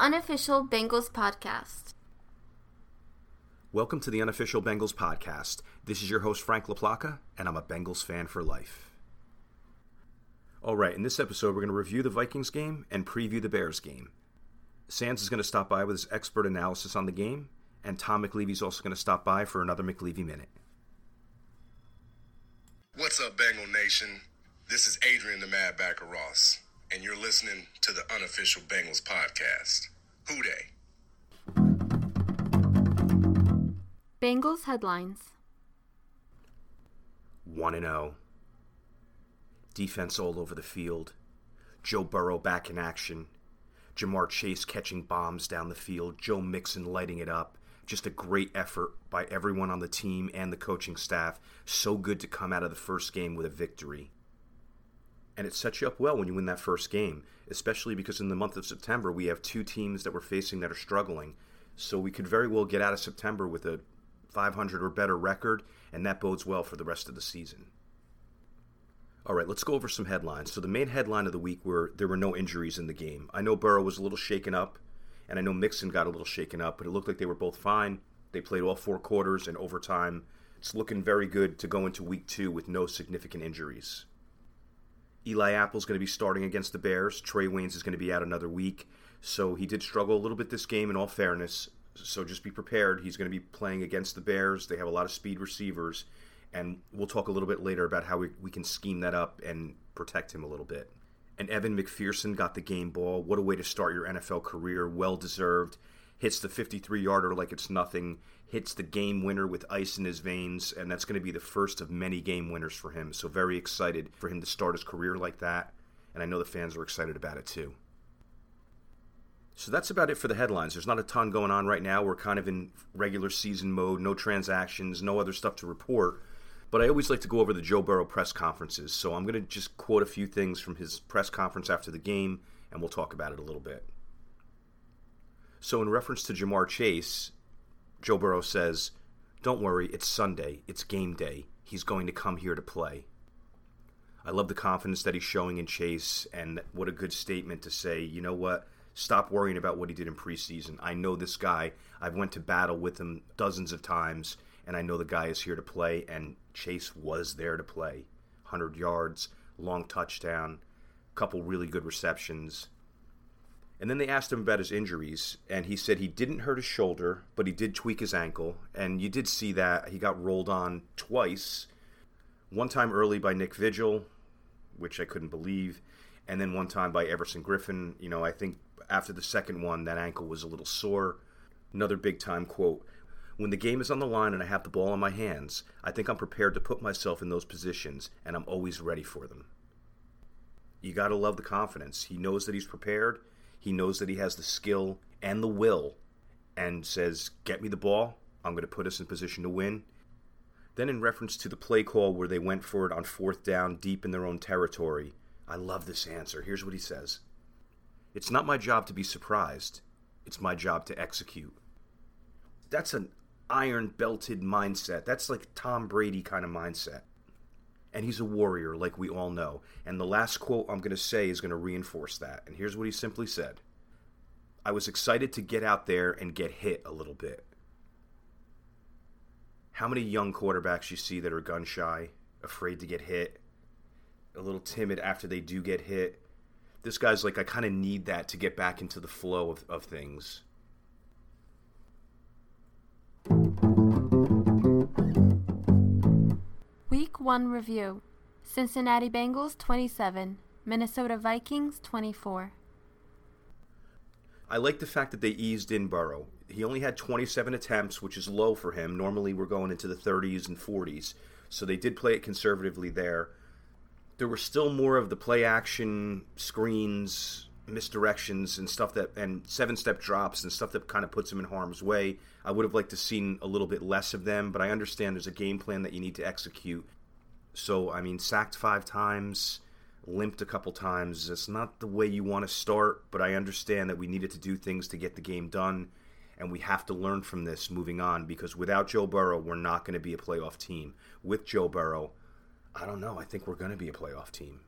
unofficial Bengals podcast. Welcome to the unofficial Bengals podcast. This is your host, Frank LaPlaca, and I'm a Bengals fan for life. All right, in this episode, we're going to review the Vikings game and preview the Bears game. Sans is going to stop by with his expert analysis on the game, and Tom McLeavey's also going to stop by for another McLeavy Minute. What's up, Bengal Nation? This is Adrian the Mad Backer Ross, and you're listening to the unofficial Bengals podcast. Who Dey? Bengals headlines 1 0. Defense all over the field. Joe Burrow back in action. Ja'Marr Chase catching bombs down the field. Joe Mixon lighting it up. Just a great effort by everyone on the team and the coaching staff. So good to come out of the first game with a victory. And it sets you up well when you win that first game, especially because in the month of September we have two teams that we're facing that are struggling. So we could very well get out of September with a 500 or better record, and that bodes well for the rest of the season. All right, let's go over some headlines. So the main headline of the week were there were no injuries in the game. I know Burrow was a little shaken up, and I know Mixon got a little shaken up, but it looked like they were both fine. They played all four quarters and overtime. It's looking very good to go into week two with no significant injuries. Eli Apple's going to be starting against the Bears. Trae Waynes is going to be out another week. So he did struggle a little bit this game, in all fairness. So just be prepared. He's going to be playing against the Bears. They have a lot of speed receivers. And we'll talk a little bit later about how we, we can scheme that up and protect him a little bit. And Evan McPherson got the game ball. What a way to start your NFL career. Well deserved. Hits the 53 yarder like it's nothing. Hits the game winner with ice in his veins. And that's going to be the first of many game winners for him. So, very excited for him to start his career like that. And I know the fans are excited about it too. So that's about it for the headlines. There's not a ton going on right now. We're kind of in regular season mode, no transactions, no other stuff to report. But I always like to go over the Joe Burrow press conferences. So I'm going to just quote a few things from his press conference after the game, and we'll talk about it a little bit. So, in reference to Ja'Marr Chase, Joe Burrow says, Don't worry, it's Sunday, it's game day. He's going to come here to play. I love the confidence that he's showing in Chase, and what a good statement to say, you know what? Stop worrying about what he did in preseason. I know this guy. I've went to battle with him dozens of times, and I know the guy is here to play. And Chase was there to play. 100 yards, long touchdown, couple really good receptions. And then they asked him about his injuries, and he said he didn't hurt his shoulder, but he did tweak his ankle. And you did see that. He got rolled on twice. One time early by Nick Vigil, which I couldn't believe, and then one time by Everson Griffen. You know, I think after the second one, that ankle was a little sore. Another big time quote When the game is on the line and I have the ball in my hands, I think I'm prepared to put myself in those positions, and I'm always ready for them. You got to love the confidence. He knows that he's prepared, he knows that he has the skill and the will, and says, Get me the ball. I'm going to put us in position to win. Then, in reference to the play call where they went for it on fourth down deep in their own territory, I love this answer. Here's what he says It's not my job to be surprised, it's my job to execute. That's an iron belted mindset. That's like Tom Brady kind of mindset. And he's a warrior, like we all know. And the last quote I'm going to say is going to reinforce that. And here's what he simply said I was excited to get out there and get hit a little bit. How many young quarterbacks you see that are gun shy, afraid to get hit, a little timid after they do get hit? This guy's like, I kind of need that to get back into the flow of, of things. Week 1 review Cincinnati Bengals 27, Minnesota Vikings 24. I like the fact that they eased in Burrow. He only had 27 attempts, which is low for him. Normally, we're going into the 30s and 40s. So they did play it conservatively there. There were still more of the play action screens, misdirections, and stuff that, and seven step drops and stuff that kind of puts him in harm's way. I would have liked to seen a little bit less of them, but I understand there's a game plan that you need to execute. So, I mean, sacked five times, limped a couple times. It's not the way you want to start, but I understand that we needed to do things to get the game done, and we have to learn from this moving on because without Joe Burrow, we're not going to be a playoff team. With Joe Burrow, I don't know. I think we're going to be a playoff team.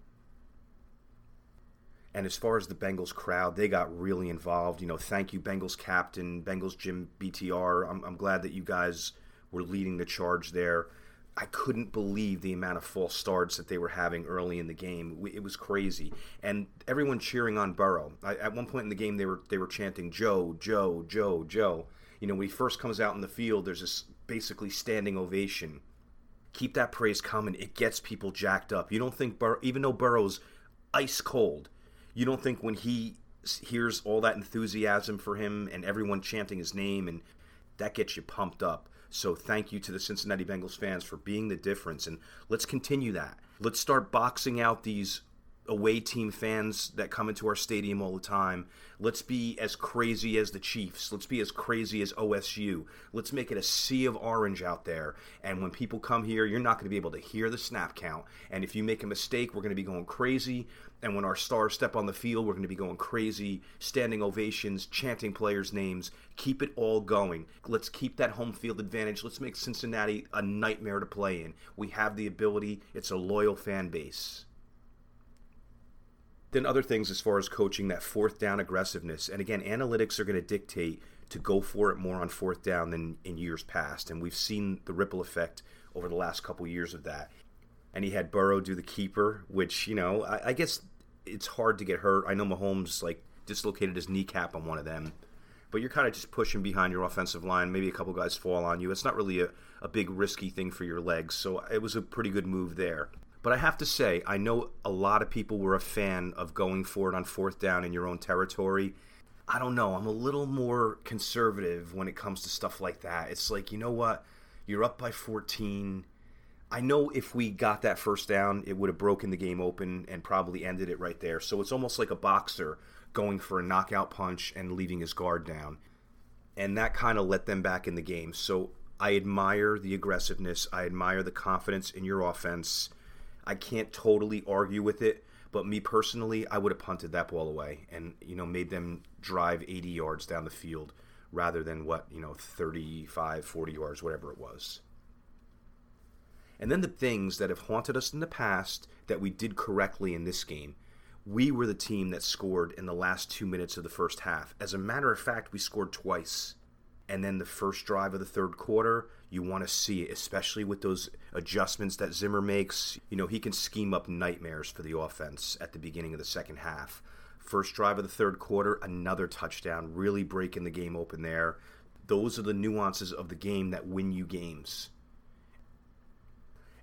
And as far as the Bengals crowd, they got really involved. You know, thank you, Bengals captain, Bengals Jim BTR. I'm, I'm glad that you guys were leading the charge there. I couldn't believe the amount of false starts that they were having early in the game. It was crazy, and everyone cheering on Burrow. I, at one point in the game, they were they were chanting Joe, Joe, Joe, Joe. You know, when he first comes out in the field, there's this basically standing ovation. Keep that praise coming. It gets people jacked up. You don't think Burrow, even though Burrow's ice cold, you don't think when he hears all that enthusiasm for him and everyone chanting his name and that gets you pumped up. So thank you to the Cincinnati Bengals fans for being the difference and let's continue that. Let's start boxing out these away team fans that come into our stadium all the time. Let's be as crazy as the Chiefs. Let's be as crazy as OSU. Let's make it a sea of orange out there. And when people come here, you're not going to be able to hear the snap count. And if you make a mistake, we're going to be going crazy. And when our stars step on the field, we're going to be going crazy, standing ovations, chanting players' names. Keep it all going. Let's keep that home field advantage. Let's make Cincinnati a nightmare to play in. We have the ability, it's a loyal fan base. Then other things as far as coaching that fourth down aggressiveness. And again, analytics are going to dictate to go for it more on fourth down than in years past. And we've seen the ripple effect over the last couple years of that. And he had Burrow do the keeper, which, you know, I, I guess it's hard to get hurt. I know Mahomes, like, dislocated his kneecap on one of them. But you're kind of just pushing behind your offensive line. Maybe a couple guys fall on you. It's not really a, a big risky thing for your legs. So it was a pretty good move there. But I have to say, I know a lot of people were a fan of going for it on fourth down in your own territory. I don't know. I'm a little more conservative when it comes to stuff like that. It's like, you know what? You're up by 14. I know if we got that first down, it would have broken the game open and probably ended it right there. So it's almost like a boxer going for a knockout punch and leaving his guard down. And that kind of let them back in the game. So I admire the aggressiveness. I admire the confidence in your offense. I can't totally argue with it, but me personally, I would have punted that ball away and you know made them drive 80 yards down the field rather than what, you know, 35, 40 yards, whatever it was. And then the things that have haunted us in the past that we did correctly in this game. We were the team that scored in the last two minutes of the first half. As a matter of fact, we scored twice. And then the first drive of the third quarter, you want to see it, especially with those adjustments that Zimmer makes. You know, he can scheme up nightmares for the offense at the beginning of the second half. First drive of the third quarter, another touchdown, really breaking the game open there. Those are the nuances of the game that win you games.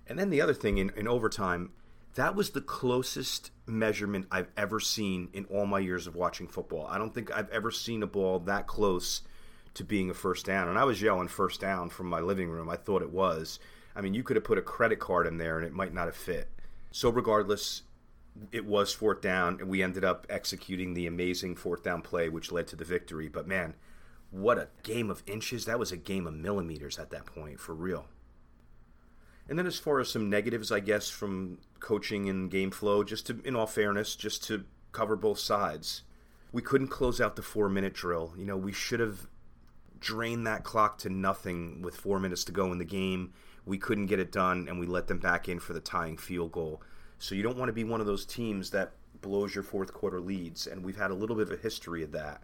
And then the other thing in, in overtime, that was the closest measurement I've ever seen in all my years of watching football. I don't think I've ever seen a ball that close to being a first down. And I was yelling first down from my living room. I thought it was. I mean, you could have put a credit card in there and it might not have fit. So, regardless, it was fourth down, and we ended up executing the amazing fourth down play, which led to the victory. But man, what a game of inches. That was a game of millimeters at that point, for real. And then, as far as some negatives, I guess, from coaching and game flow, just to, in all fairness, just to cover both sides, we couldn't close out the four minute drill. You know, we should have drain that clock to nothing with four minutes to go in the game. We couldn't get it done, and we let them back in for the tying field goal. So you don't want to be one of those teams that blows your fourth quarter leads, and we've had a little bit of a history of that.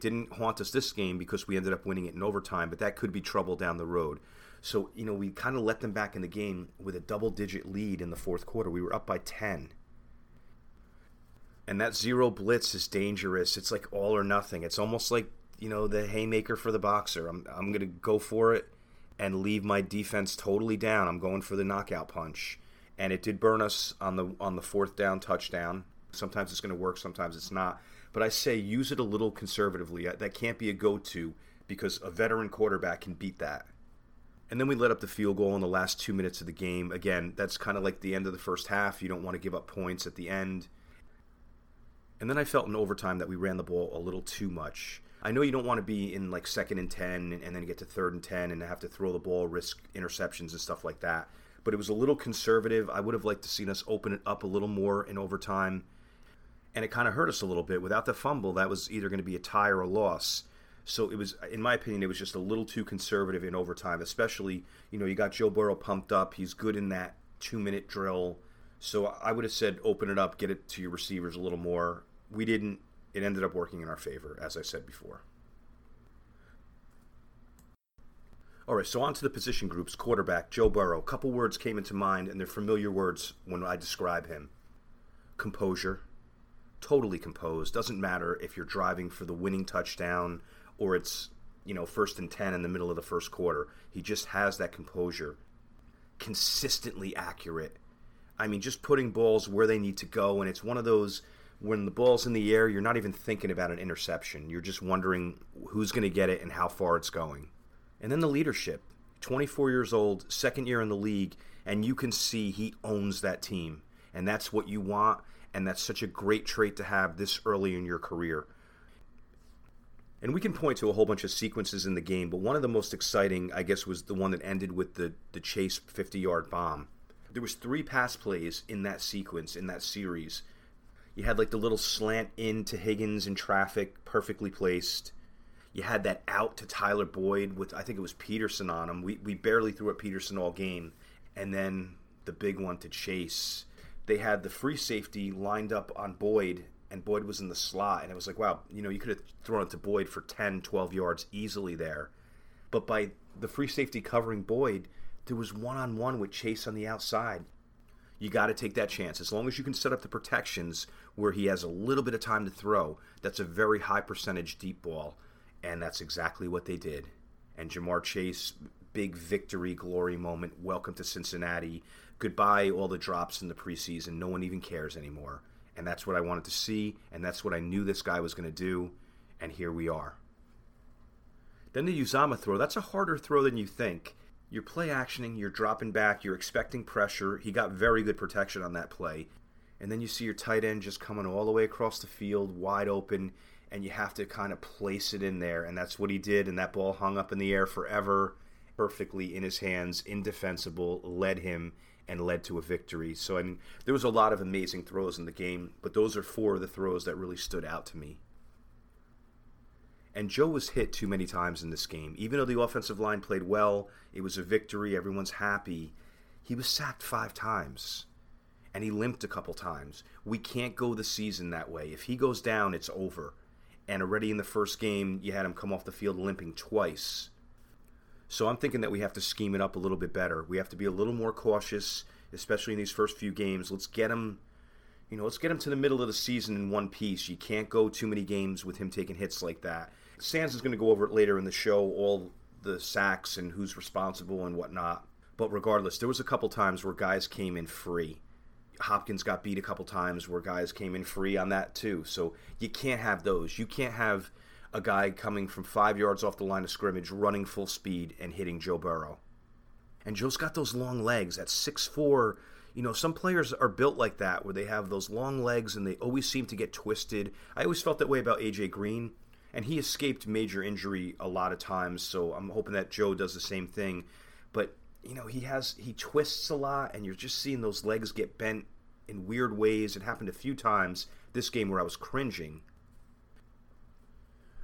Didn't haunt us this game because we ended up winning it in overtime, but that could be trouble down the road. So, you know, we kind of let them back in the game with a double digit lead in the fourth quarter. We were up by 10. And that zero blitz is dangerous. It's like all or nothing. It's almost like you know the haymaker for the boxer. I'm I'm gonna go for it and leave my defense totally down. I'm going for the knockout punch, and it did burn us on the on the fourth down touchdown. Sometimes it's going to work, sometimes it's not. But I say use it a little conservatively. That can't be a go-to because a veteran quarterback can beat that. And then we let up the field goal in the last two minutes of the game. Again, that's kind of like the end of the first half. You don't want to give up points at the end. And then I felt in overtime that we ran the ball a little too much. I know you don't want to be in like second and 10 and then get to third and 10 and have to throw the ball, risk interceptions and stuff like that. But it was a little conservative. I would have liked to seen us open it up a little more in overtime. And it kind of hurt us a little bit. Without the fumble, that was either going to be a tie or a loss. So it was, in my opinion, it was just a little too conservative in overtime. Especially, you know, you got Joe Burrow pumped up. He's good in that two-minute drill. So I would have said open it up, get it to your receivers a little more. We didn't. It ended up working in our favor, as I said before. All right, so on to the position groups. Quarterback, Joe Burrow. A couple words came into mind, and they're familiar words when I describe him. Composure. Totally composed. Doesn't matter if you're driving for the winning touchdown or it's, you know, first and 10 in the middle of the first quarter. He just has that composure. Consistently accurate. I mean, just putting balls where they need to go, and it's one of those when the ball's in the air, you're not even thinking about an interception. You're just wondering who's going to get it and how far it's going. And then the leadership 24 years old, second year in the league, and you can see he owns that team. And that's what you want, and that's such a great trait to have this early in your career. And we can point to a whole bunch of sequences in the game, but one of the most exciting, I guess, was the one that ended with the, the chase 50 yard bomb. There was three pass plays in that sequence, in that series. You had like the little slant into Higgins in traffic, perfectly placed you had that out to Tyler Boyd with I think it was Peterson on him. We we barely threw at Peterson all game, and then the big one to Chase. They had the free safety lined up on Boyd, and Boyd was in the slot, and it was like, wow, you know, you could have thrown it to Boyd for 10, 12 yards easily there. But by the free safety covering Boyd, there was one on one with Chase on the outside. You got to take that chance. As long as you can set up the protections where he has a little bit of time to throw, that's a very high percentage deep ball and that's exactly what they did. And Ja'Marr Chase, big victory, glory moment. Welcome to Cincinnati. Goodbye, all the drops in the preseason. No one even cares anymore. And that's what I wanted to see, and that's what I knew this guy was going to do. And here we are. Then the Uzomah throw. That's a harder throw than you think. You're play actioning, you're dropping back, you're expecting pressure. He got very good protection on that play. And then you see your tight end just coming all the way across the field, wide open and you have to kind of place it in there. And that's what he did. And that ball hung up in the air forever, perfectly in his hands, indefensible, led him and led to a victory. So, I mean, there was a lot of amazing throws in the game, but those are four of the throws that really stood out to me. And Joe was hit too many times in this game. Even though the offensive line played well, it was a victory, everyone's happy. He was sacked five times and he limped a couple times. We can't go the season that way. If he goes down, it's over and already in the first game, you had him come off the field limping twice. So I'm thinking that we have to scheme it up a little bit better. We have to be a little more cautious, especially in these first few games. Let's get him, you know, let's get him to the middle of the season in one piece. You can't go too many games with him taking hits like that. Sans is going to go over it later in the show, all the sacks and who's responsible and whatnot. But regardless, there was a couple times where guys came in free Hopkins got beat a couple times where guys came in free on that too. So you can't have those. You can't have a guy coming from five yards off the line of scrimmage, running full speed and hitting Joe Burrow. And Joe's got those long legs at six four. You know, some players are built like that where they have those long legs and they always seem to get twisted. I always felt that way about AJ Green, and he escaped major injury a lot of times. So I'm hoping that Joe does the same thing. But you know, he has he twists a lot, and you're just seeing those legs get bent in weird ways. It happened a few times this game where I was cringing.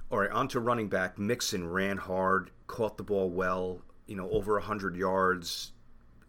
All right, on to running back. Mixon ran hard, caught the ball well, you know, over 100 yards,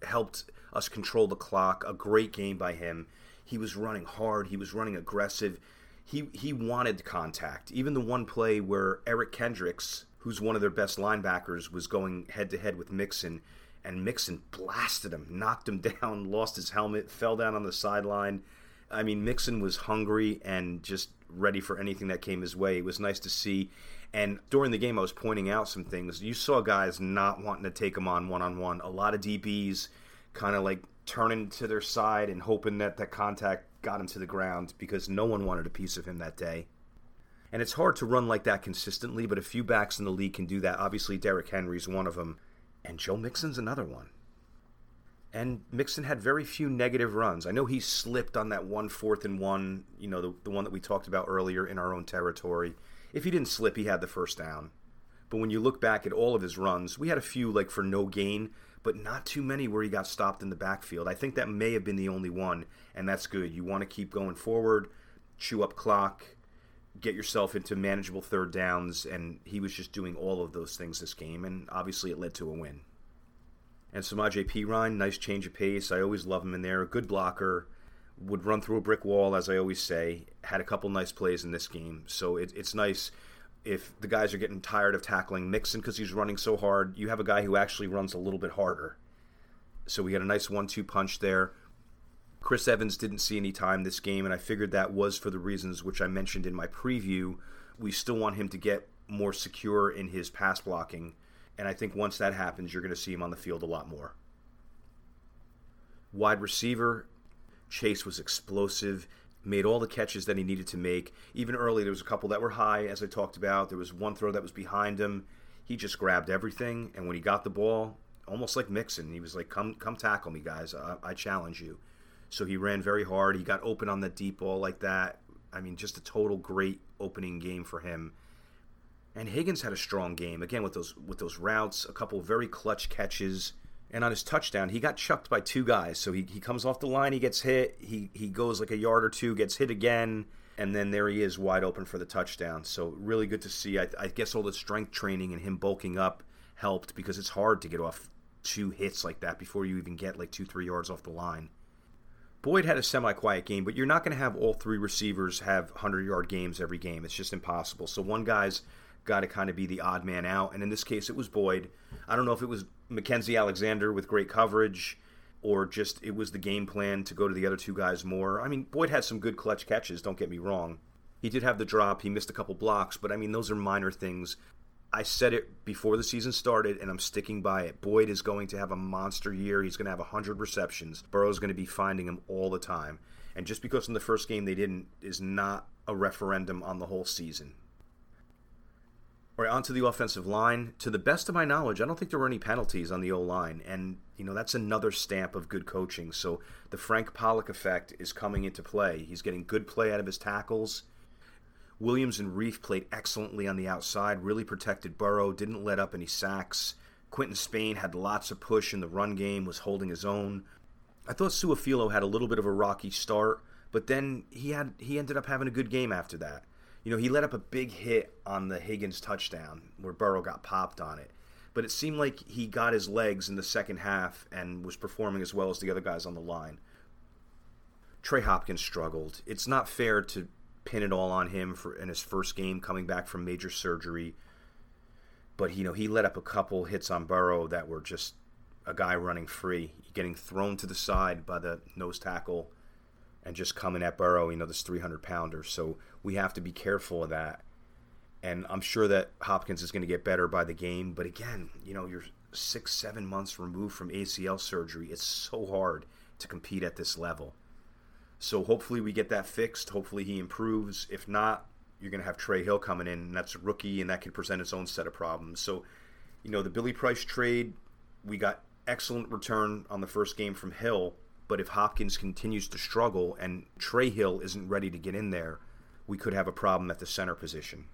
helped us control the clock. A great game by him. He was running hard, he was running aggressive. He, he wanted contact. Even the one play where Eric Kendricks, who's one of their best linebackers, was going head to head with Mixon and Mixon blasted him, knocked him down, lost his helmet, fell down on the sideline. I mean, Mixon was hungry and just ready for anything that came his way. It was nice to see. And during the game, I was pointing out some things. You saw guys not wanting to take him on one on one. A lot of DBs kind of like turning to their side and hoping that that contact got him to the ground because no one wanted a piece of him that day. And it's hard to run like that consistently, but a few backs in the league can do that. Obviously, Derrick Henry's one of them. And Joe Mixon's another one. And Mixon had very few negative runs. I know he slipped on that one fourth and one, you know, the, the one that we talked about earlier in our own territory. If he didn't slip, he had the first down. But when you look back at all of his runs, we had a few like for no gain, but not too many where he got stopped in the backfield. I think that may have been the only one, and that's good. You want to keep going forward, chew up clock, get yourself into manageable third downs, and he was just doing all of those things this game, and obviously it led to a win. And Samaje Perine, nice change of pace. I always love him in there. A good blocker. would run through a brick wall, as I always say. Had a couple nice plays in this game, so it, it's nice if the guys are getting tired of tackling Mixon because he's running so hard. You have a guy who actually runs a little bit harder. So we got a nice one-two punch there. Chris Evans didn't see any time this game, and I figured that was for the reasons which I mentioned in my preview. We still want him to get more secure in his pass blocking, and I think once that happens, you're going to see him on the field a lot more. Wide receiver, Chase was explosive, made all the catches that he needed to make. Even early, there was a couple that were high, as I talked about. There was one throw that was behind him. He just grabbed everything, and when he got the ball, almost like Mixon, he was like, "Come, come, tackle me, guys! I, I challenge you." So he ran very hard. He got open on the deep ball like that. I mean, just a total great opening game for him. And Higgins had a strong game again with those with those routes, a couple very clutch catches, and on his touchdown, he got chucked by two guys. So he, he comes off the line, he gets hit, he he goes like a yard or two, gets hit again, and then there he is wide open for the touchdown. So really good to see. I, I guess all the strength training and him bulking up helped because it's hard to get off two hits like that before you even get like two three yards off the line. Boyd had a semi quiet game, but you're not going to have all three receivers have 100 yard games every game. It's just impossible. So one guy's got to kind of be the odd man out. And in this case, it was Boyd. I don't know if it was Mackensie Alexander with great coverage or just it was the game plan to go to the other two guys more. I mean, Boyd had some good clutch catches, don't get me wrong. He did have the drop, he missed a couple blocks, but I mean, those are minor things. I said it before the season started, and I'm sticking by it. Boyd is going to have a monster year. He's going to have 100 receptions. Burrow's going to be finding him all the time. And just because in the first game they didn't is not a referendum on the whole season. All right, onto the offensive line. To the best of my knowledge, I don't think there were any penalties on the O line, and you know that's another stamp of good coaching. So the Frank Pollack effect is coming into play. He's getting good play out of his tackles. Williams and Reiff played excellently on the outside, really protected Burrow, didn't let up any sacks. Quinton Spain had lots of push in the run game, was holding his own. I thought Su'a-Filo had a little bit of a rocky start, but then he had he ended up having a good game after that. You know, he let up a big hit on the Higgins touchdown where Burrow got popped on it. But it seemed like he got his legs in the second half and was performing as well as the other guys on the line. Trey Hopkins struggled. It's not fair to pin it all on him for in his first game coming back from major surgery. But you know, he let up a couple hits on Burrow that were just a guy running free, getting thrown to the side by the nose tackle and just coming at Burrow, you know, this 300 pounder. So we have to be careful of that. And I'm sure that Hopkins is going to get better by the game. But again, you know, you're six, seven months removed from ACL surgery. It's so hard to compete at this level. So hopefully we get that fixed. Hopefully he improves. If not, you're going to have Trey Hill coming in, and that's a rookie, and that can present its own set of problems. So, you know, the Billy Price trade, we got excellent return on the first game from Hill but if Hopkins continues to struggle and Trey Hill isn't ready to get in there, we could have a problem at the center position.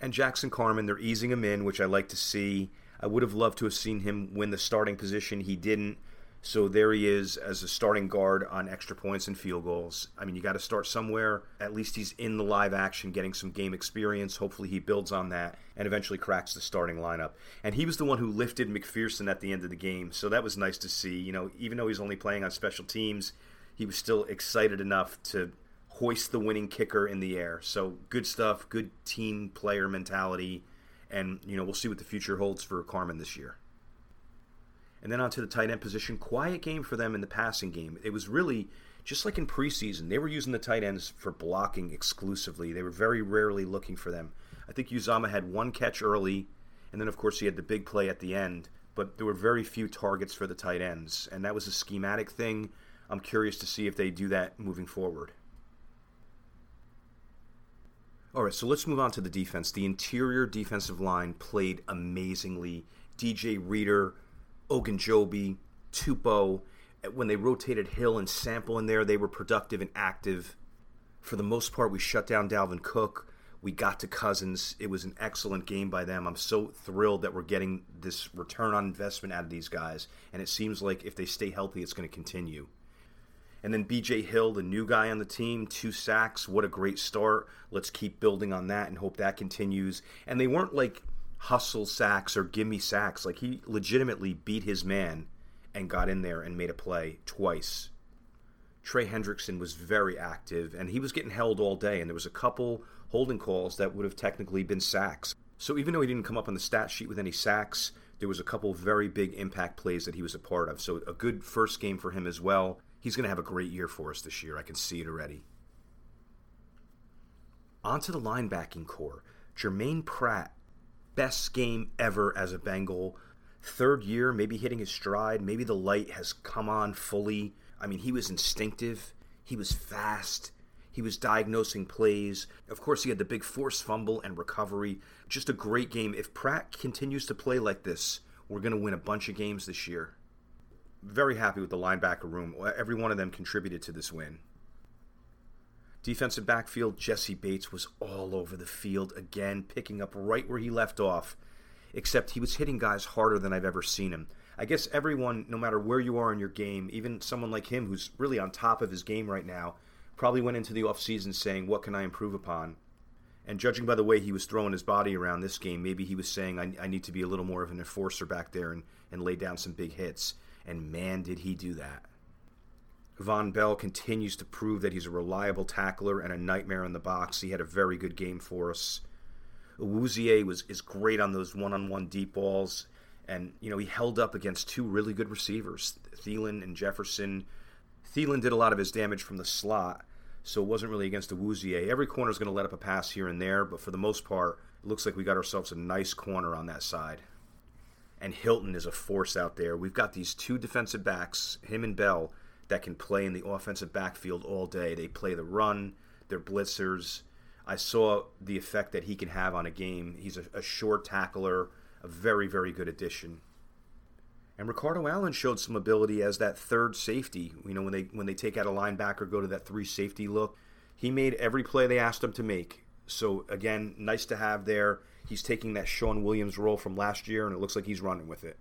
And Jackson Carman, they're easing him in, which I like to see. I would have loved to have seen him win the starting position. He didn't. So there he is as a starting guard on extra points and field goals. I mean, you got to start somewhere. At least he's in the live action, getting some game experience. Hopefully, he builds on that and eventually cracks the starting lineup. And he was the one who lifted McPherson at the end of the game. So that was nice to see. You know, even though he's only playing on special teams, he was still excited enough to hoist the winning kicker in the air. So good stuff, good team player mentality. And, you know, we'll see what the future holds for Carman this year. And then onto the tight end position. Quiet game for them in the passing game. It was really just like in preseason. They were using the tight ends for blocking exclusively. They were very rarely looking for them. I think Uzomah had one catch early, and then of course he had the big play at the end. But there were very few targets for the tight ends, and that was a schematic thing. I'm curious to see if they do that moving forward. All right, so let's move on to the defense. The interior defensive line played amazingly. DJ Reader Ogunjobi, Tupou. When they rotated Hill and Sample in there, they were productive and active. For the most part, we shut down Dalvin Cook. We got to Cousins. It was an excellent game by them. I'm so thrilled that we're getting this return on investment out of these guys. And it seems like if they stay healthy, it's going to continue. And then BJ Hill, the new guy on the team, two sacks. What a great start. Let's keep building on that and hope that continues. And they weren't like hustle sacks or gimme sacks. Like he legitimately beat his man and got in there and made a play twice. Trey Hendrickson was very active, and he was getting held all day, and there was a couple holding calls that would have technically been sacks. So even though he didn't come up on the stat sheet with any sacks, there was a couple very big impact plays that he was a part of. So a good first game for him as well. He's going to have a great year for us this year. I can see it already. On to the linebacking core. Germaine Pratt, best game ever as a Bengal. Third year, maybe hitting his stride. Maybe the light has come on fully. I mean, he was instinctive. He was fast. He was diagnosing plays. Of course, he had the big force fumble and recovery. Just a great game. If Pratt continues to play like this, we're going to win a bunch of games this year. Very happy with the linebacker room. Every one of them contributed to this win. Defensive backfield, Jessie Bates was all over the field again, picking up right where he left off, except he was hitting guys harder than I've ever seen him. I guess everyone, no matter where you are in your game, even someone like him who's really on top of his game right now, probably went into the offseason saying, What can I improve upon? And judging by the way he was throwing his body around this game, maybe he was saying, I, I need to be a little more of an enforcer back there and, and lay down some big hits. And man, did he do that. Vonn Bell continues to prove that he's a reliable tackler and a nightmare in the box. He had a very good game for us. Awuzie was is great on those one-on-one deep balls, and you know he held up against two really good receivers, Thielen and Jefferson. Thielen did a lot of his damage from the slot, so it wasn't really against Awuzie. Every corner is going to let up a pass here and there, but for the most part, it looks like we got ourselves a nice corner on that side. And Hilton is a force out there. We've got these two defensive backs, him and Bell, that can play in the offensive backfield all day. They play the run, they're blitzers. I saw the effect that he can have on a game. He's a, a short tackler, a very, very good addition. And Ricardo Allen showed some ability as that third safety. You know, when they when they take out a linebacker, go to that three safety look. He made every play they asked him to make. So again, nice to have there. He's taking that Shawn Williams role from last year, and it looks like he's running with it.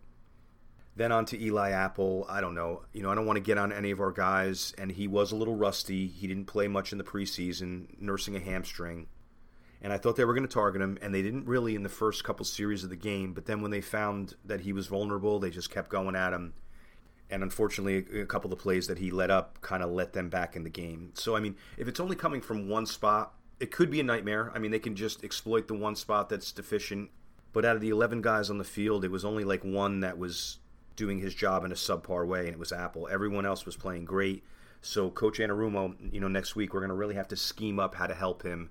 Then on to Eli Apple. I don't know. You know, I don't want to get on any of our guys, and he was a little rusty. He didn't play much in the preseason, nursing a hamstring. And I thought they were going to target him, and they didn't really in the first couple series of the game. But then when they found that he was vulnerable, they just kept going at him. And unfortunately, a couple of the plays that he let up kind of let them back in the game. So, I mean, if it's only coming from one spot, it could be a nightmare. I mean, they can just exploit the one spot that's deficient. But out of the 11 guys on the field, it was only like one that was doing his job in a subpar way, and it was Apple. Everyone else was playing great. So Coach Anarumo, you know, next week we're going to really have to scheme up how to help him.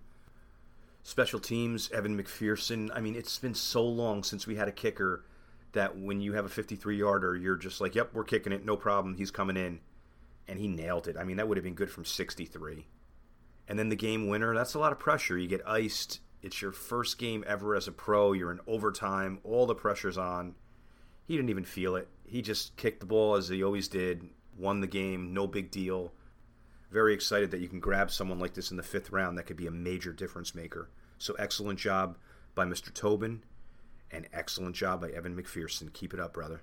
Special teams, Evan McPherson. I mean, it's been so long since we had a kicker that when you have a 53 yarder, you're just like, yep, we're kicking it, no problem. He's coming in. And he nailed it. I mean, that would have been good from 63. And then the game winner, that's a lot of pressure. You get iced. It's your first game ever as a pro. You're in overtime. All the pressure's on. He didn't even feel it. He just kicked the ball as he always did, won the game, no big deal. Very excited that you can grab someone like this in the fifth round that could be a major difference maker. So excellent job by Mr. Tobin, and excellent job by Evan McPherson. Keep it up, brother.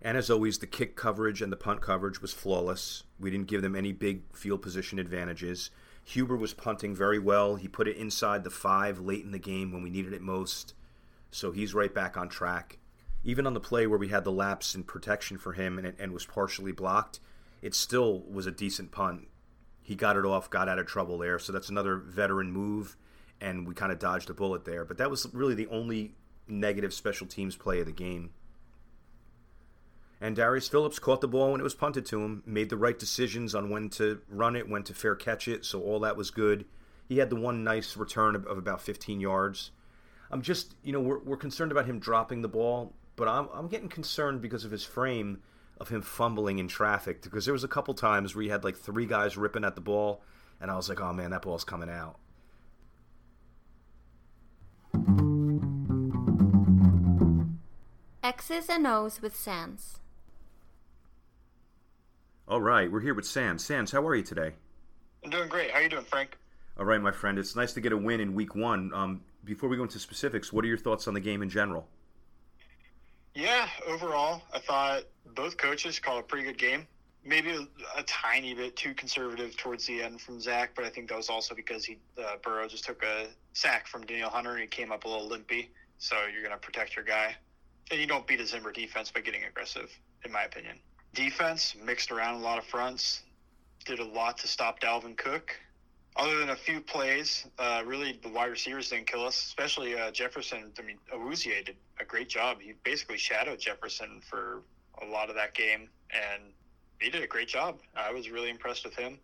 And as always, the kick coverage and the punt coverage was flawless. We didn't give them any big field position advantages. Huber was punting very well. He put it inside the five late in the game when we needed it most. So he's right back on track even on the play where we had the lapse in protection for him and, and was partially blocked, it still was a decent punt. He got it off, got out of trouble there. So that's another veteran move, and we kind of dodged a bullet there. But that was really the only negative special teams play of the game. And Darius Phillips caught the ball when it was punted to him, made the right decisions on when to run it, when to fair catch it, so all that was good. He had the one nice return of, about 15 yards. I'm just, you know, we're, we're concerned about him dropping the ball but I'm, I'm getting concerned because of his frame of him fumbling in traffic because there was a couple times where he had like three guys ripping at the ball and I was like, oh man, that ball's coming out. X's and O's with Sans. All right, we're here with Sans. Sans, how are you today? I'm doing great. How are you doing, Frank? All right, my friend. It's nice to get a win in week one. Um, before we go into specifics, what are your thoughts on the game in general? Yeah, overall, I thought both coaches called a pretty good game. Maybe a, a, tiny bit too conservative towards the end from Zac, but I think that was also because he uh, Burrow just took a sack from Danielle Hunter and he came up a little limpy. So you're going to protect your guy, and you don't beat a Zimmer defense by getting aggressive, in my opinion. Defense mixed around a lot of fronts. did a lot to stop Dalvin Cook. Other than a few plays, uh, really the wide receivers didn't kill us, especially uh, Jefferson. I mean, Awuzie did a great job. He basically shadowed Jefferson for a lot of that game, and he did a great job. I was really impressed with him.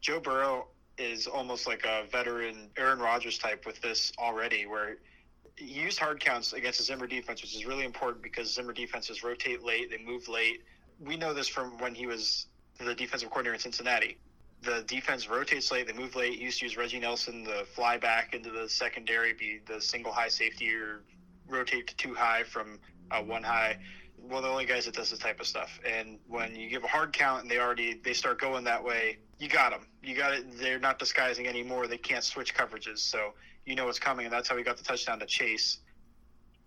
Joe Burrow is almost like a veteran Aaron Rodgers type with this already, where he used hard counts against the Zimmer defense, which is really important because Zimmer defenses rotate late, they move late. We know this from when he was the defensive coordinator in Cincinnati. The defense rotates late, they move late. Used to use Reggie Nelson to fly back into the secondary, be the single high safety, or rotate to two high from uh, one high. One of the only guys that does this type of stuff. And when you give a hard count and they already they start going that way, you got them. You got it. They're not disguising anymore. They can't switch coverages, so you know what's coming, and that's how he got the touchdown to Chase.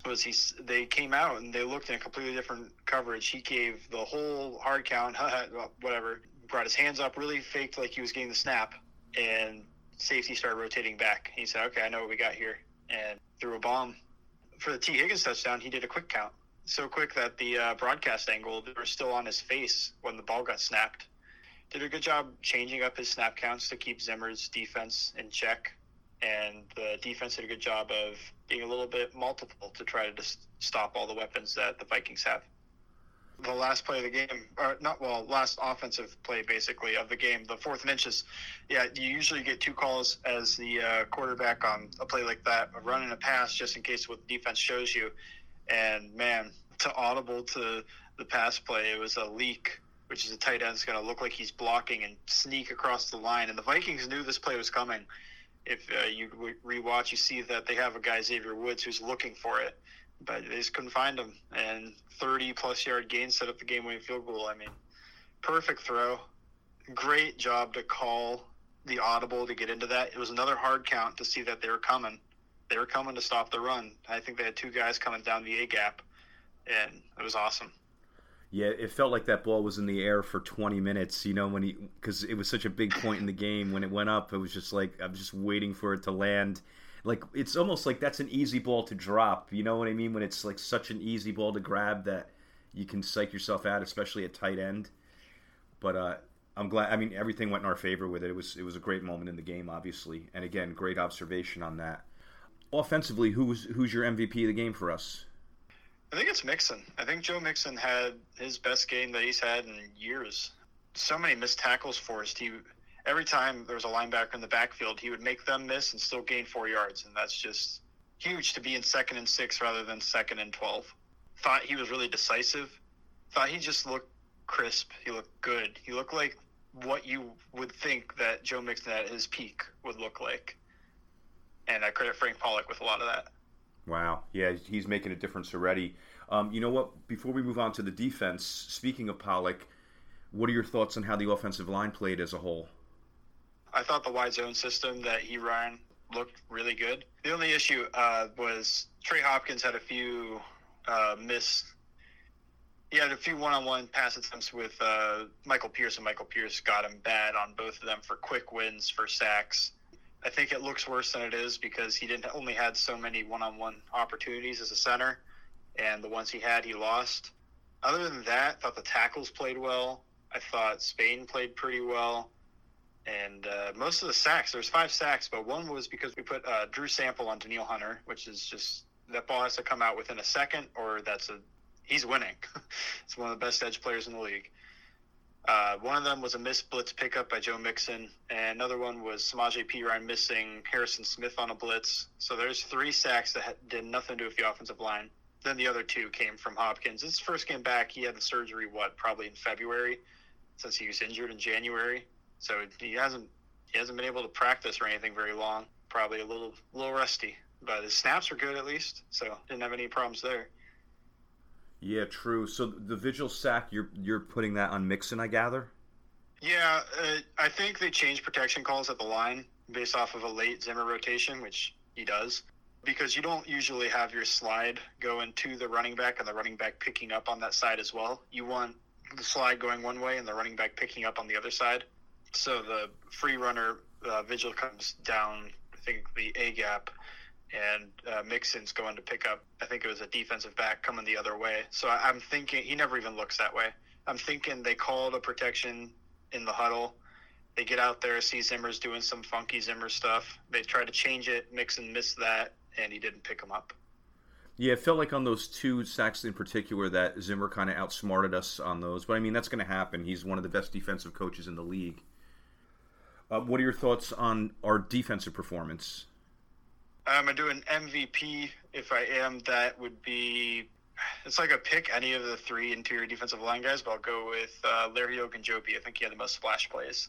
Was he? They came out and they looked in a completely different coverage. He gave the whole hard count, whatever. Brought his hands up, really faked like he was getting the snap, and safety started rotating back. He said, "Okay, I know what we got here," and threw a bomb for the T Higgins touchdown. He did a quick count, so quick that the uh, broadcast angle they were still on his face when the ball got snapped did a good job changing up his snap counts to keep Zimmer's defense in check. And the defense did a good job of being a little bit multiple to try to just stop all the weapons that the Vikings have. The last play of the game, or not well, last offensive play basically of the game, the fourth and inches. Yeah, you usually get two calls as the uh, quarterback on a play like that, a run and a pass, just in case what the defense shows you. And man, to audible to the pass play, it was a leak which is a tight end, is going to look like he's blocking and sneak across the line. And the Vikings knew this play was coming. If uh, you rewatch, you see that they have a guy Xavier Woods who's looking for it, but they just couldn't find him. And 30 plus yard gain set up the game-winning field goal. I mean, perfect throw. Great job to call the audible to get into that. It was another hard count to see that they were coming. They were coming to stop the run. I think they had two guys coming down the A gap, and it was awesome. Yeah, it felt like that ball was in the air for 20 minutes, you know, when he because it was such a big point in the game when it went up. It was just like I'm just waiting for it to land. Like it's almost like that's an easy ball to drop. You know what I mean? When it's like such an easy ball to grab that you can psych yourself out, especially at tight end. But uh, I'm glad. I mean, everything went in our favor with it. It was it was a great moment in the game, obviously, and again, great observation on that. Offensively, who's who's your MVP of the game for us? I think it's Mixon. I think Joe Mixon had his best game that he's had in years. So many missed tackles forced. He every time there was a linebacker in the backfield, he would make them miss and still gain four yards, and that's just huge to be in second and six rather than second and twelve. Thought he was really decisive. Thought he just looked crisp. He looked good. He looked like what you would think that Joe Mixon at his peak would look like. And I credit Frank Pollack with a lot of that. Wow. Yeah, he's making a difference already. Um, you know what? Before we move on to the defense, speaking of Pollack, what are your thoughts on how the offensive line played as a whole? I thought the wide zone system that he ran looked really good. The only issue uh, was Trey Hopkins had a few uh, miss. He had a few one-on-one pass attempts with uh, Michael Pierce, and Michael Pierce got him bad on both of them for quick wins for sacks. I think it looks worse than it is because he didn't only had so many one-on-one opportunities as a center, and the ones he had, he lost. Other than that, I thought the tackles played well. I thought Spain played pretty well, and uh, most of the sacks. There's five sacks, but one was because we put uh, Drew Sample on Danielle Hunter, which is just that ball has to come out within a second, or that's a he's winning. it's one of the best edge players in the league. Uh, one of them was a missed blitz pickup by Joe Mixon, and another one was Samaje Perine missing Harrison Smith on a blitz. So there's three sacks that did nothing to do with the offensive line. Then the other two came from Hopkins. His first game back, he had the surgery, what, probably in February, since he was injured in January. So he hasn't he hasn't been able to practice or anything very long. Probably a little little rusty, but his snaps were good at least, so didn't have any problems there. Yeah, true. So the Vigil sack, you're you're putting that on Mixon, I gather. Yeah, uh, I think they changed protection calls at the line based off of a late Zimmer rotation, which he does, because you don't usually have your slide going into the running back and the running back picking up on that side as well. You want the slide going one way and the running back picking up on the other side. So the free runner uh, Vigil comes down, I think the A gap, and uh, Mixon's going to pick up. I think it was a defensive back coming the other way. So I, am thinking he never even looks that way. I'm thinking they called a protection in the huddle, They get out there, see Zimmer's doing some funky Zimmer stuff. They try to change it. Mixon missed that, and he didn't pick him up. Yeah, it felt like on those two sacks in particular that Zimmer kind of outsmarted us on those. But I mean, that's going to happen. He's one of the best defensive coaches in the league. Uh, what are your thoughts on our defensive performance? I'm gonna do an MVP. If I am, that would be. It's like a pick any of the three interior defensive line guys, but I'll go with uh, Larry Ogunjobi. I think he had the most splash plays.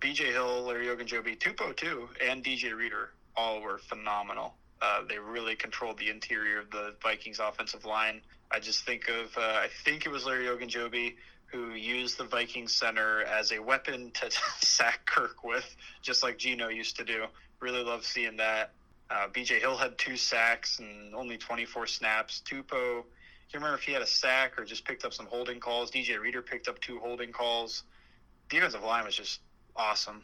BJ Hill, Larry Ogunjobi, Tupou too, and DJ Reader all were phenomenal. Uh, they really controlled the interior of the Vikings offensive line. I just think of, uh, I think it was Larry Ogunjobi who used the Viking center as a weapon to sack Kirk with, just like Gino used to do. Really love seeing that. Uh, BJ Hill had two sacks and only 24 snaps. Tupou, can't remember if he had a sack or just picked up some holding calls. DJ Reader picked up two holding calls. Defensive line was just awesome.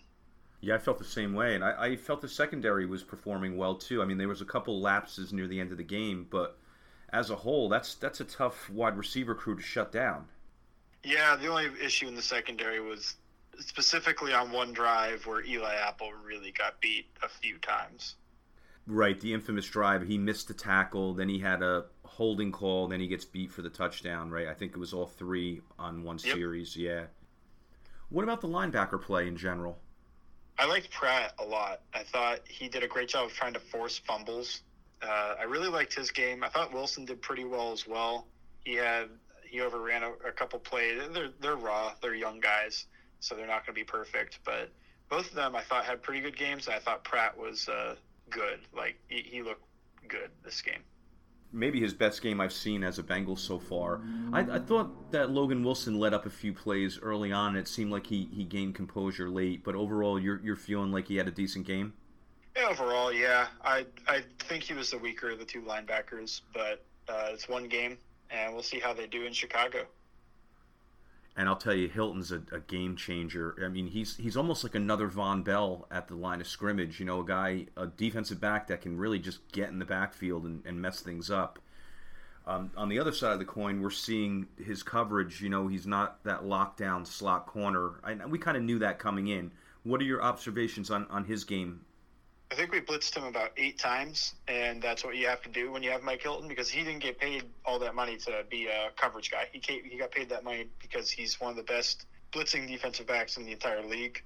Yeah, I felt the same way, and I, I, felt the secondary was performing well too. I mean, there was a couple lapses near the end of the game, but as a whole, that's that's a tough wide receiver crew to shut down. Yeah, the only issue in the secondary was specifically on one drive where Eli Apple really got beat a few times. Right, the infamous drive. He missed the tackle, then he had a holding call, then he gets beat for the touchdown. Right, I think it was all three on one yep. series. Yeah. What about the linebacker play in general? I liked Pratt a lot. I thought he did a great job of trying to force fumbles. Uh, I really liked his game. I thought Wilson did pretty well as well. He had he overran a, a couple plays. They're they're raw. They're young guys, so they're not going to be perfect. But both of them, I thought, had pretty good games. I thought Pratt was uh, good. Like he, he looked good this game maybe his best game I've seen as a Bengal so far. I, I, thought that Logan Wilson let up a few plays early on. And it seemed like he, he gained composure late, but overall, you're you're feeling like he had a decent game. Yeah, overall, yeah. I I think he was the weaker of the two linebackers, but uh, it's one game, and we'll see how they do in Chicago. And I'll tell you, Hilton's a, a, game changer. I mean, he's he's almost like another Vonn Bell at the line of scrimmage. You know, a guy, a defensive back that can really just get in the backfield and, and mess things up. Um, on the other side of the coin, we're seeing his coverage. You know, he's not that lockdown slot corner. I, we kind of knew that coming in. What are your observations on, on his game I think we blitzed him about eight times, and that's what you have to do when you have Mike Hilton because he didn't get paid all that money to be a coverage guy. He he got paid that money because he's one of the best blitzing defensive backs in the entire league.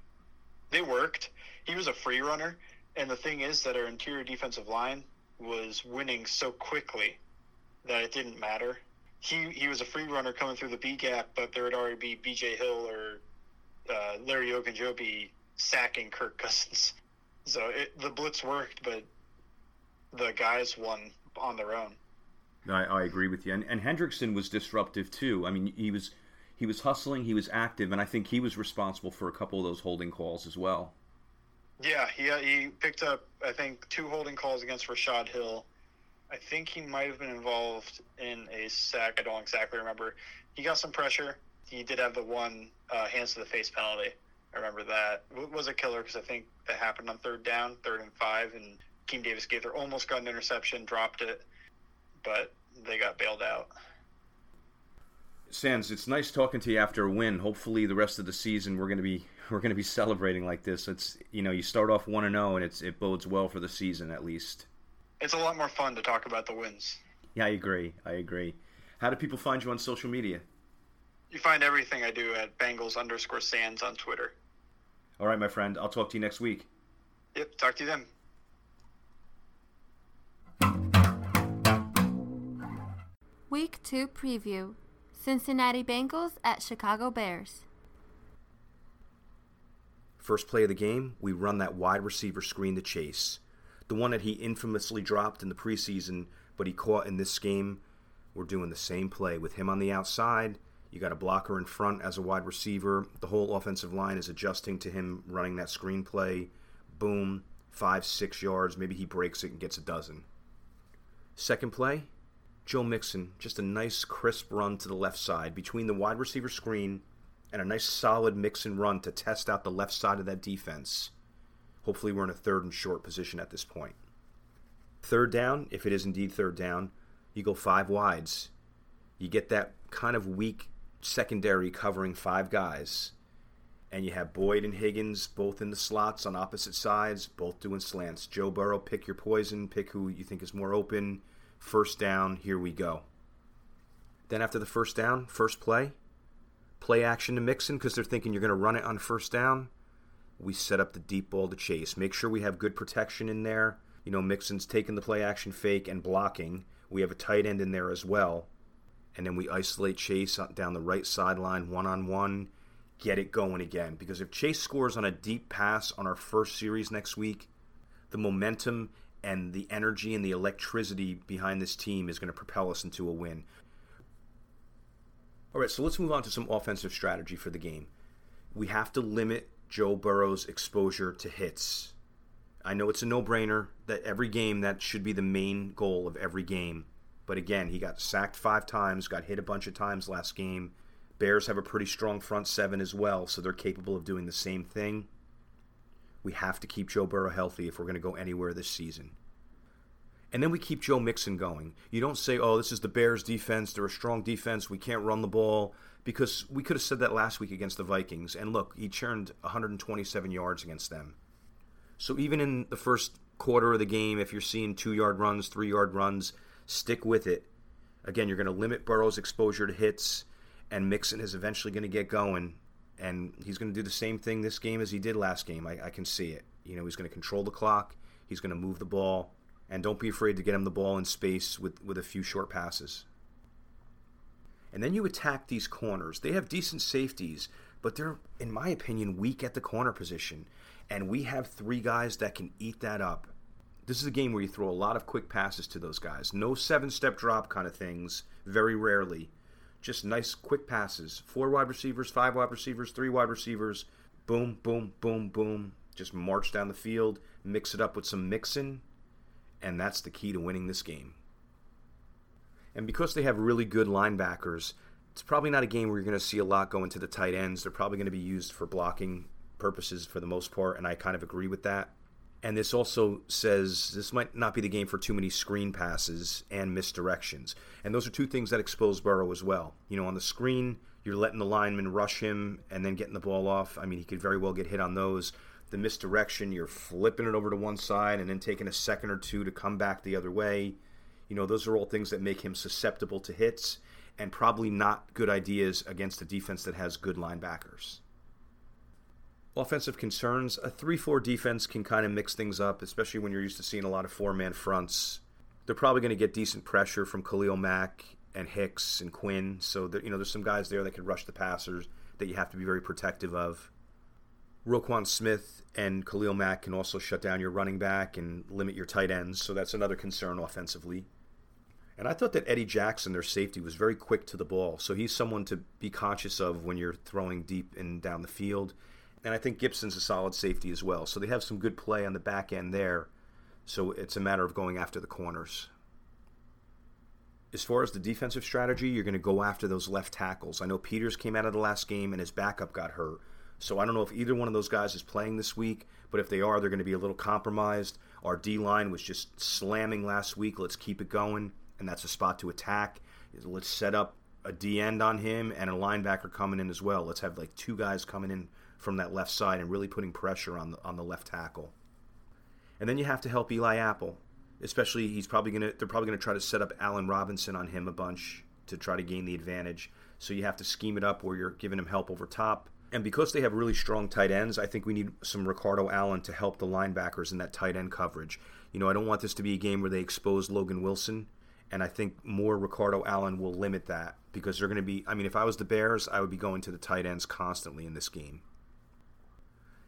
They worked. He was a free runner, and the thing is that our interior defensive line was winning so quickly that it didn't matter. He he was a free runner coming through the B gap, but there would already be B.J. Hill or uh, Larry Ogunjobi sacking Kirk Cousins so it, the blitz worked, but the guys won on their own. I, I agree with you, and, and Hendrickson was disruptive too. I mean, he was he was hustling, he was active, and I think he was responsible for a couple of those holding calls as well. Yeah, he he picked up I think two holding calls against Rashod Hill. I think he might have been involved in a sack. I don't exactly remember. He got some pressure. He did have the one uh, hands to the face penalty. I remember that it was a killer because I think that happened on third down, third and five, and Keem Davis Gaither almost got an interception, dropped it, but they got bailed out. Sans, it's nice talking to you after a win. Hopefully, the rest of the season we're going to be we're going to be celebrating like this. It's you know you start off one and zero, oh and it's it bodes well for the season at least. It's a lot more fun to talk about the wins. Yeah, I agree. I agree. How do people find you on social media? You find everything I do at Bengals underscore Sans on Twitter. All right, my friend. I'll talk to you next week. Yep. Talk to you then. Week 2 preview Cincinnati Bengals at Chicago Bears. First play of the game, we run that wide receiver screen to Chase. The one that he infamously dropped in the preseason, but he caught in this game. We're doing the same play with him on the outside you got a blocker in front as a wide receiver. The whole offensive line is adjusting to him running that screenplay. Boom, five, six yards. Maybe he breaks it and gets a dozen. Second play, Joe Mixon. Just a nice, crisp run to the left side between the wide receiver screen and a nice, solid Mixon run to test out the left side of that defense. Hopefully, we're in a third and short position at this point. Third down, if it is indeed third down, you go five wides. You get that kind of weak secondary covering five guys. and you have Boyd and Higgins both in the slots on opposite sides, both doing slants. Joe Burrow, pick your poison, pick who you think is more open. First down, here we go. Then after the first down, first play, play action to Mixon because they're thinking you're going to run it on first down. We set up the deep ball to Chase. Make sure we have good protection in there. You know, Mixon's taking the play action fake and blocking. We have a tight end in there as well. And then we isolate Chase down the right sideline, one on one, get it going again. Because if Chase scores on a deep pass on our first series next week, the momentum and the energy and the electricity behind this team is going to propel us into a win. All right, so let's move on to some offensive strategy for the game. We have to limit Joe Burrow's exposure to hits. I know it's a no brainer that every game that should be the main goal of every game. But again, he got sacked five times, got hit a bunch of times last game. Bears have a pretty strong front seven as well, so they're capable of doing the same thing. We have to keep Joe Burrow healthy if we're going to go anywhere this season. And then we keep Joe Mixon going. You don't say, oh, this is the Bears defense. They're a strong defense. We can't run the ball. Because we could have said that last week against the Vikings. And look, he churned 127 yards against them. So even in the first quarter of the game, if you're seeing two yard runs, three yard runs, stick with it. Again, you're going to limit Burrow's exposure to hits, and Mixon is eventually going to get going. And he's going to do the same thing this game as he did last game. I, I can see it. You know, he's going to control the clock, he's going to move the ball and don't be afraid to get him the ball in space with, with a few short passes. And then you attack these corners. They have decent safeties, but they're, in my opinion, weak at the corner position. And we have three guys that can eat that up. This is a game where you throw a lot of quick passes to those guys. No seven step drop kind of things, very rarely. Just nice quick passes. Four wide receivers, five wide receivers, three wide receivers. Boom, boom, boom, boom. Just march down the field, mix it up with some Mixon, and that's the key to winning this game. And because they have really good linebackers, it's probably not a game where you're going to see a lot going to the tight ends. They're probably going to be used for blocking purposes for the most part, and I kind of agree with that. And this also says this might not be the game for too many screen passes and misdirections. And those are two things that expose Burrow as well. You know, on the screen, you're letting the lineman rush him and then getting the ball off. I mean, he could very well get hit on those the misdirection, you're flipping it over to one side and then taking a second or two to come back the other way. You know, those are all things that make him susceptible to hits and probably not good ideas against a defense that has good linebackers. Offensive concerns a 3 4 defense can kind of mix things up, especially when you're used to seeing a lot of four man fronts. They're probably going to get decent pressure from Khalil Mack and Hicks and Quinn. So, that, you know, there's some guys there that can rush the passers that you have to be very protective of. Roquan Smith and Khalil Mack can also shut down your running back and limit your tight ends, so that's another concern offensively. And I thought that Eddie Jackson, their safety, was very quick to the ball, so he's someone to be conscious of when you're throwing deep and down the field. And I think Gipson's a solid safety as well, so they have some good play on the back end there. So it's a matter of going after the corners. As far as the defensive strategy, you're going to go after those left tackles. I know Peters came out of the last game and his backup got hurt. So I don't know if either one of those guys is playing this week, but if they are, they're going to be a little compromised. Our D line was just slamming last week. Let's keep it going, and that's a spot to attack. Let's set up a D end on him and a linebacker coming in as well. Let's have like two guys coming in from that left side and really putting pressure on the on the left tackle. And then you have to help Eli Apple, especially he's probably gonna they're probably gonna try to set up Allen Robinson on him a bunch to try to gain the advantage. So you have to scheme it up where you're giving him help over top and because they have really strong tight ends, I think we need some Ricardo Allen to help the linebackers in that tight end coverage. You know, I don't want this to be a game where they expose Logan Wilson, and I think more Ricardo Allen will limit that because they're going to be. I mean, if I was the Bears, I would be going to the tight ends constantly in this game.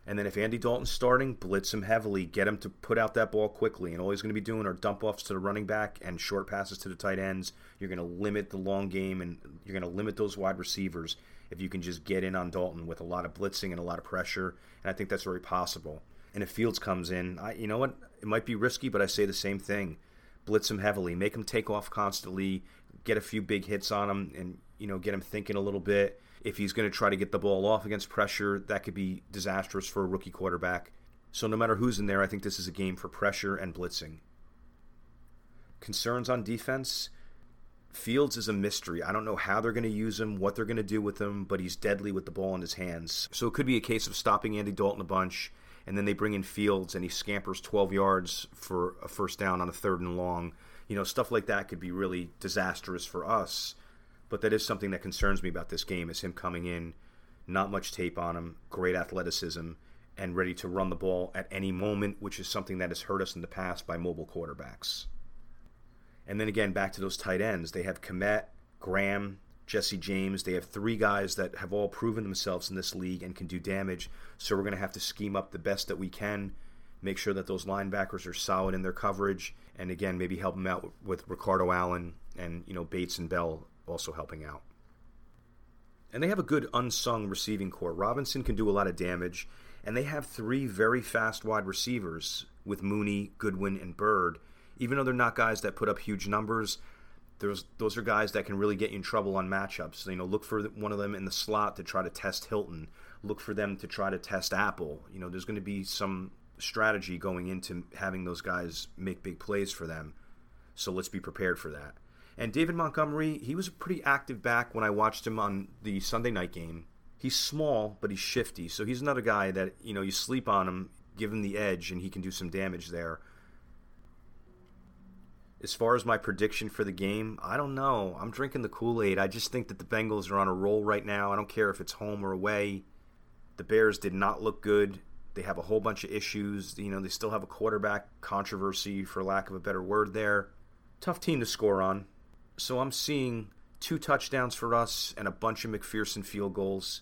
And then if Andy Dalton's starting, blitz him heavily, get him to put out that ball quickly. And all he's going to be doing are dump offs to the running back and short passes to the tight ends. You're going to limit the long game and you're going to limit those wide receivers if you can just get in on Dalton with a lot of blitzing and a lot of pressure. And I think that's very possible. And if Fields comes in, I, you know what? It might be risky, but I say the same thing. Blitz him heavily, make him take off constantly, get a few big hits on him, and you know get him thinking a little bit. If he's going to try to get the ball off against pressure, that could be disastrous for a rookie quarterback. So no matter who's in there, I think this is a game for pressure and blitzing. Concerns on defense Fields is a mystery. I don't know how they're going to use him, what they're going to do with him, but he's deadly with the ball in his hands. So it could be a case of stopping Andy Dalton a bunch, and then they bring in Fields and he scampers 12 yards for a first down on a third and long. You know, stuff like that could be really disastrous for us. But that is something that concerns me about this game is him coming in, not much tape on him, great athleticism, and ready to run the ball at any moment, which is something that has hurt us in the past by mobile quarterbacks. And then again, back to those tight ends. They have Kmet, Graham, Jesse James. They have three guys that have all proven themselves in this league and can do damage. So we're going to have to scheme up the best that we can, make sure that those linebackers are solid in their coverage, and again, maybe help them out with Ricardo Allen and you know Bates and Bell also helping out. And they have a good unsung receiving corps. Robinson can do a lot of damage, and they have three very fast wide receivers with Mooney, Goodwin, and Byrd. even though they're not guys that put up huge numbers, there's those are guys that can really get you in trouble on matchups. So, you know, look for one of them in the slot to try to test Hilton. Look for them to try to test Apple. You know, there's going to be some strategy going into having those guys make big plays for them. So let's be prepared for that. And David Montgomery, he was a pretty active back when I watched him on the Sunday night game. He's small, but he's shifty. So he's another guy that, you know, you sleep on him, give him the edge, and he can do some damage there. As far as my prediction for the game, I don't know. I'm drinking the Kool Aid. I just think that the Bengals are on a roll right now. I don't care if it's home or away. The Bears did not look good. They have a whole bunch of issues. You know, they still have a quarterback controversy, for lack of a better word, there. Tough team to score on. So I'm seeing two touchdowns for us and a bunch of McPherson field goals.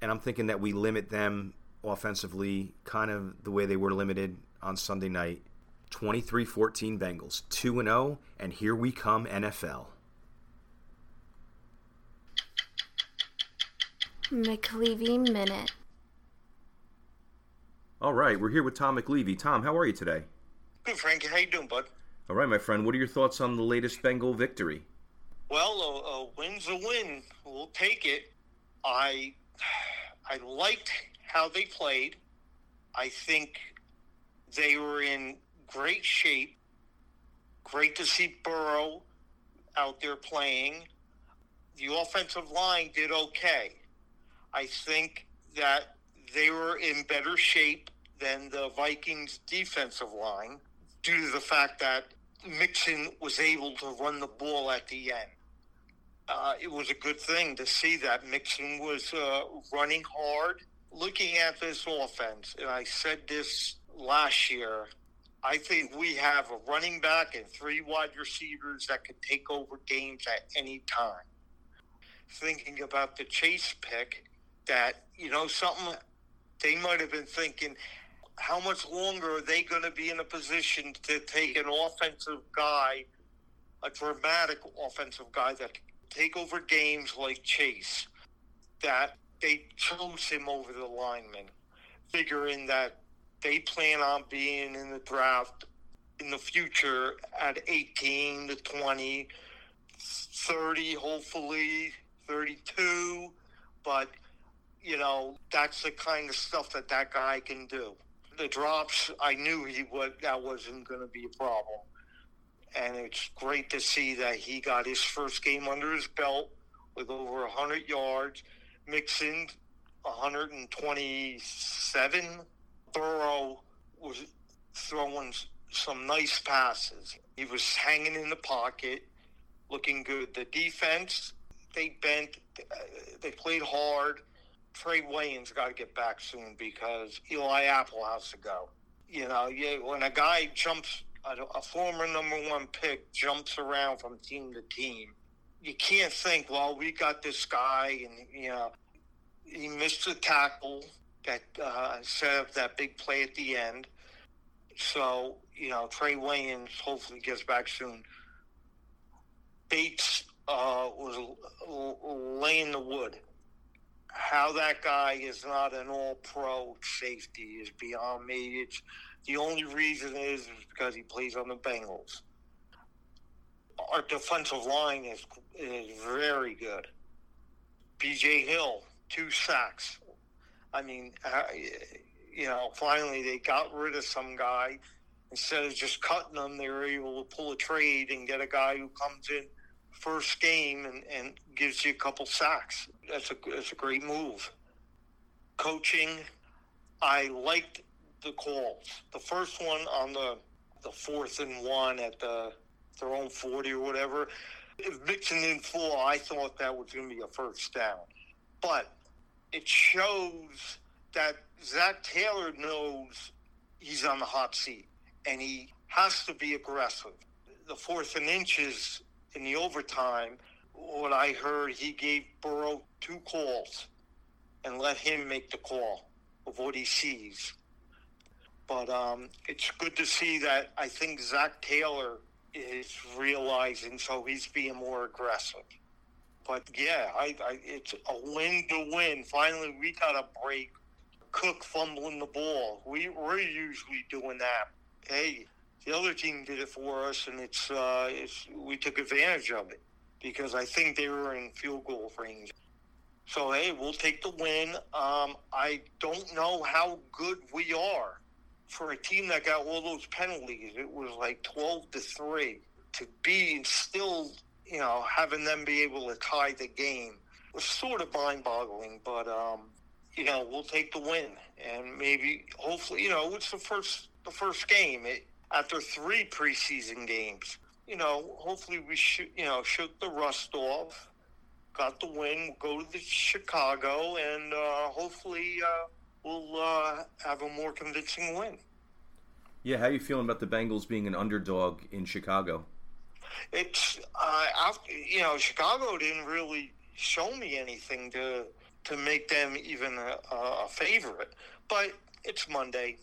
And I'm thinking that we limit them offensively, kind of the way they were limited on Sunday night. 23 14 Bengals, 2 0, and here we come, NFL. McLeavey Minute. All right, we're here with Tom McLeavey. Tom, how are you today? Good, Frankie. How you doing, bud? All right, my friend. What are your thoughts on the latest Bengal victory? Well, a, a win's a win. We'll take it. I I liked how they played. I think they were in great shape. Great to see Burrow out there playing. The offensive line did okay. I think that they were in better shape than the Vikings defensive line due to the fact that Mixon was able to run the ball at the end. Uh, it was a good thing to see that Mixon was uh, running hard. Looking at this offense, and I said this last year, I think we have a running back and three wide receivers that can take over games at any time. Thinking about the Chase pick, that, you know, something they might have been thinking, how much longer are they going to be in a position to take an offensive guy, a dramatic offensive guy that can take over games like Chase, that they chose him over the lineman, figuring that they plan on being in the draft in the future at 18 to 20, 30, hopefully 32. But, you know, that's the kind of stuff that that guy can do. The drops, I knew he would, that wasn't going to be a problem. And it's great to see that he got his first game under his belt with over 100 yards, Mixon 127 Burrow was throwing some nice passes. He was hanging in the pocket, looking good. The defense, they bent, uh, they played hard. Trae Waynes got to get back soon because Eli Apple has to go. You know, yeah, when a guy jumps, a, former number one pick jumps around from team to team, you can't think, well, we got this guy, and you know, he missed a tackle that uh, set up that big play at the end. So, you know, Trae Waynes hopefully gets back soon. Bates uh, was laying the wood. How that guy is not an all pro safety is beyond me. It's the only reason is, is because he plays on the Bengals. Our defensive line is is very good. BJ Hill, two sacks. I mean, uh, you know, finally they got rid of some guy. Instead of just cutting them, they were able to pull a trade and get a guy who comes in first game and, and gives you a couple sacks. That's a that's a great move. Coaching, I liked the calls. The first one on the the fourth and one at the their own forty or whatever. If Mixon didn't fall, I thought that was going to be a first down. But it shows that Zac Taylor knows he's on the hot seat and he has to be aggressive. The fourth and inches in the overtime, what I heard, he gave Burrow two calls and let him make the call of what he sees. But um, it's good to see that I think Zac Taylor is realizing, so he's being more aggressive. But yeah, I, I, it's a win to win. Finally, we got a break. Cook fumbling the ball. We, we're usually doing that. Hey, the other team did it for us, and it's, uh, it's we took advantage of it because I think they were in field goal range. So hey, we'll take the win. Um, I don't know how good we are for a team that got all those penalties. It was like twelve to three to be still, you know, having them be able to tie the game was sort of mind-boggling. But um, you know, we'll take the win, and maybe, hopefully, you know, it's the first the first game. It, after three preseason games. You know, hopefully we should, you know, shook the rust off, got the win, we'll go to the Chicago, and uh, hopefully uh, we'll uh, have a more convincing win. Yeah, how are you feeling about the Bengals being an underdog in Chicago? It's, uh, after, you know, Chicago didn't really show me anything to to make them even a, a favorite, but it's Monday,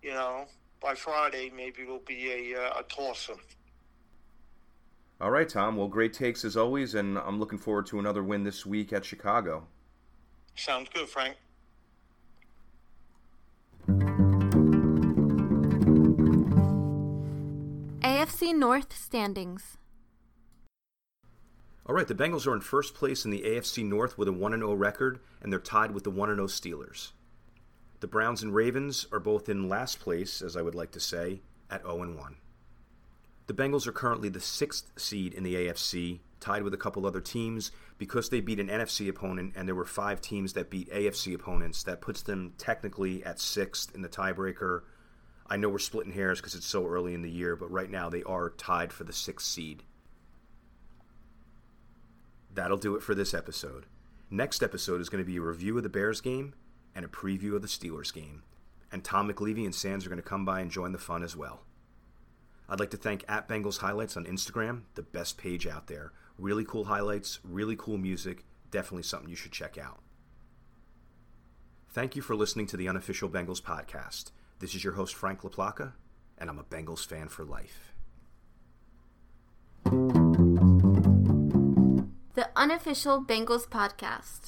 you know by Friday, maybe it'll be a, uh, a toss-up. All right, Tom. Well, great takes as always, and I'm looking forward to another win this week at Chicago. Sounds good, Frank. AFC North standings. All right, the Bengals are in first place in the AFC North with a 1 0 record, and they're tied with the 1 0 Steelers. The Browns and Ravens are both in last place, as I would like to say, at 0 1. The Bengals are currently the sixth seed in the AFC, tied with a couple other teams. Because they beat an NFC opponent and there were five teams that beat AFC opponents, that puts them technically at sixth in the tiebreaker. I know we're splitting hairs because it's so early in the year, but right now they are tied for the sixth seed. That'll do it for this episode. Next episode is going to be a review of the Bears game and a preview of the Steelers game. And Tom McLeavey and Sans are going to come by and join the fun as well. I'd like to thank at Bengals Highlights on Instagram, the best page out there. Really cool highlights, really cool music, definitely something you should check out. Thank you for listening to the unofficial Bengals podcast. This is your host, Frank LaPlaca, and I'm a Bengals fan for life. The unofficial Bengals podcast.